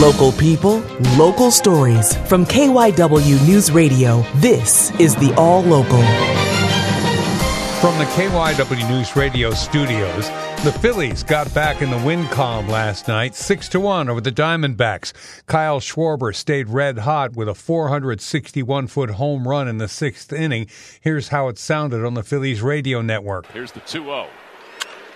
Local people, local stories. From KYW News Radio, this is the All Local. From the KYW News Radio studios, the Phillies got back in the win column last night, 6 to 1 over the Diamondbacks. Kyle Schwarber stayed red hot with a 461 foot home run in the sixth inning. Here's how it sounded on the Phillies radio network. Here's the 2 0.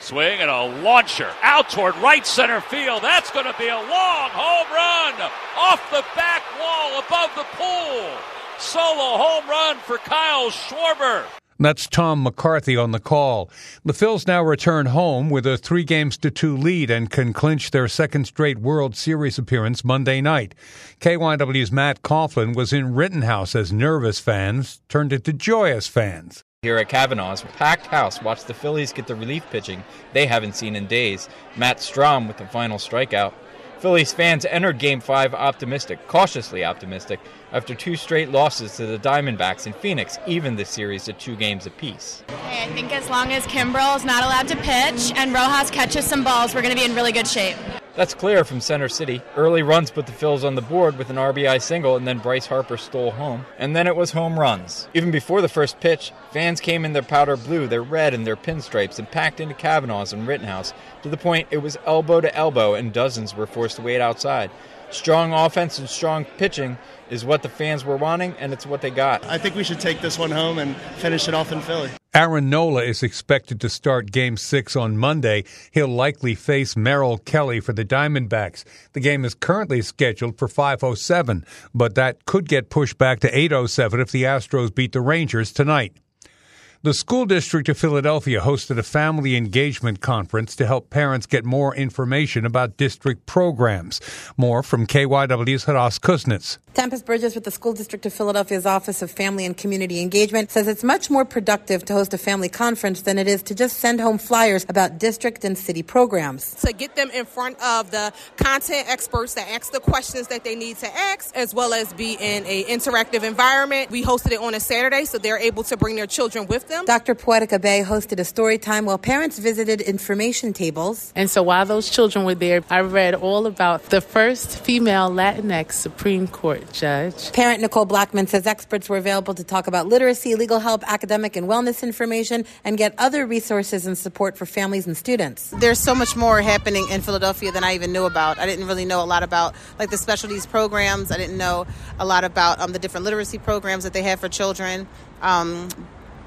Swing and a launcher out toward right center field. That's going to be a long home run off the back wall above the pool. Solo home run for Kyle Schwarber. That's Tom McCarthy on the call. The Phils now return home with a three games to two lead and can clinch their second straight World Series appearance Monday night. KYW's Matt Coughlin was in Rittenhouse as nervous fans turned into joyous fans. Here at Cavanaugh's, packed house watched the Phillies get the relief pitching they haven't seen in days. Matt Strahm with the final strikeout. Phillies fans entered Game 5 optimistic, cautiously optimistic, after two straight losses to the Diamondbacks in Phoenix, even the series to two games apiece. I think as long as Kimbrel is not allowed to pitch and Rojas catches some balls, we're going to be in really good shape. That's clear from Center City. Early runs put the Phils on the board with an RBI single, and then Bryce Harper stole home. And then it was home runs. Even before the first pitch, fans came in their powder blue, their red, and their pinstripes and packed into Cavanaugh's and Rittenhouse to the point it was elbow to elbow, and dozens were forced to wait outside. Strong offense and strong pitching is what the fans were wanting, and it's what they got. I think we should take this one home and finish it off in Philly. Aaron Nola is expected to start Game 6 on Monday. He'll likely face Merrill Kelly for the Diamondbacks. The game is currently scheduled for 5.07, but that could get pushed back to 8.07 if the Astros beat the Rangers tonight. The school district of Philadelphia hosted a family engagement conference to help parents get more information about district programs. More from KYW's Hadas Kuznits. Tempest Bridges with the School District of Philadelphia's Office of Family and Community Engagement says it's much more productive to host a family conference than it is to just send home flyers about district and city programs. To get them in front of the content experts that ask the questions that they need to ask, as well as be in an interactive environment. We hosted it on a Saturday, so they're able to bring their children with them. Dr. Poetica Bay hosted a story time while parents visited information tables. And so while those children were there, I read all about the first female Latinx Supreme Court judge. Parent Nicole Blackman says experts were available to talk about literacy, legal help, academic and wellness information, and get other resources and support for families and students. There's so much more happening in Philadelphia than I even knew about. I didn't really know a lot about like the specialties programs. I didn't know a lot about um, the different literacy programs that they have for children. Um,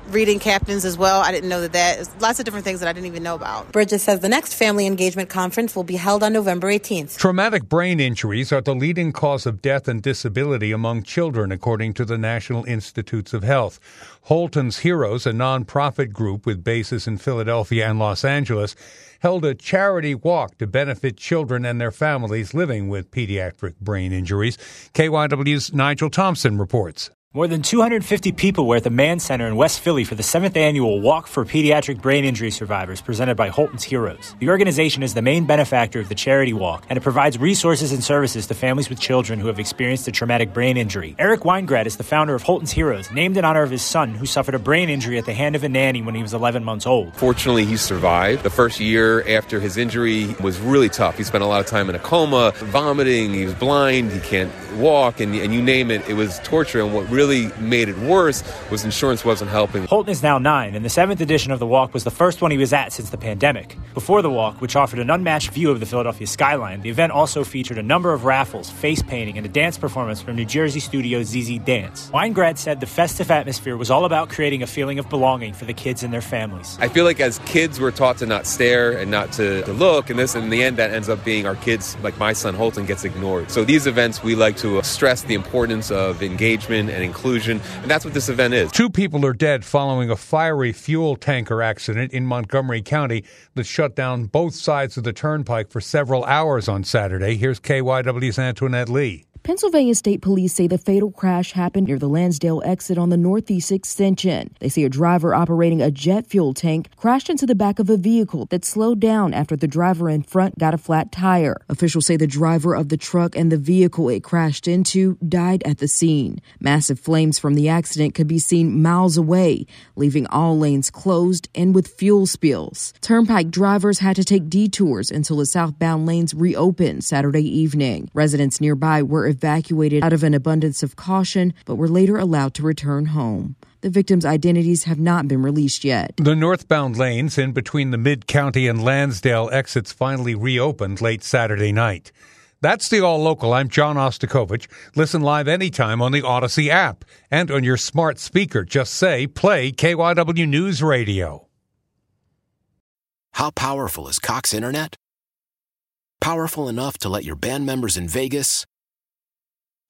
reading captains as well. I didn't know that that lots of different things that I didn't even know about. Bridges says the next family engagement conference will be held on November 18th. Traumatic brain injuries are the leading cause of death and disability among children, according to the National Institutes of Health. Holton's Heroes, a nonprofit group with bases in Philadelphia and Los Angeles, held a charity walk to benefit children and their families living with pediatric brain injuries. KYW's Nigel Thompson reports. More than 250 people were at the Mann Center in West Philly for the seventh annual Walk for Pediatric Brain Injury Survivors presented by Holton's Heroes. The organization is the main benefactor of the charity walk, and it provides resources and services to families with children who have experienced a traumatic brain injury. Eric Weingrad is the founder of Holton's Heroes, named in honor of his son who suffered a brain injury at the hand of a nanny when he was 11 months old. Fortunately, he survived. The first year after his injury was really tough. He spent a lot of time in a coma, vomiting, he was blind, he can't walk, and, and you name it, it was torture. And what really really made it worse was insurance wasn't helping. Holton is now nine, and the seventh edition of the walk was the first one he was at since the pandemic. Before the walk, which offered an unmatched view of the Philadelphia skyline, the event also featured a number of raffles, face painting, and a dance performance from New Jersey studio ZZ Dance. Weingrad said the festive atmosphere was all about creating a feeling of belonging for the kids and their families. I feel like as kids, we're taught to not stare and not to, to look, and this, in the end, that ends up being our kids, like my son Holton, gets ignored. So these events, we like to stress the importance of engagement and inclusion, and that's what this event is. Two people are dead following a fiery fuel tanker accident in Montgomery County that shut down both sides of the turnpike for several hours on Saturday. Here's KYW's Antoinette Lee. Pennsylvania State Police say the fatal crash happened near the Lansdale exit on the Northeast Extension. They say a driver operating a jet fuel tank crashed into the back of a vehicle that slowed down after the driver in front got a flat tire. Officials say the driver of the truck and the vehicle it crashed into died at the scene. Massive flames from the accident could be seen miles away, leaving all lanes closed and with fuel spills. Turnpike drivers had to take detours until the southbound lanes reopened Saturday evening. Residents nearby were evacuated out of an abundance of caution, but were later allowed to return home. The victims' identities have not been released yet. The northbound lanes in between the Mid County and Lansdale exits finally reopened late Saturday night. That's the All Local. I'm John Ostakovich. Listen live anytime on the Audacy app and on your smart speaker. Just say, play KYW News Radio. How powerful is Cox Internet? Powerful enough to let your band members in Vegas,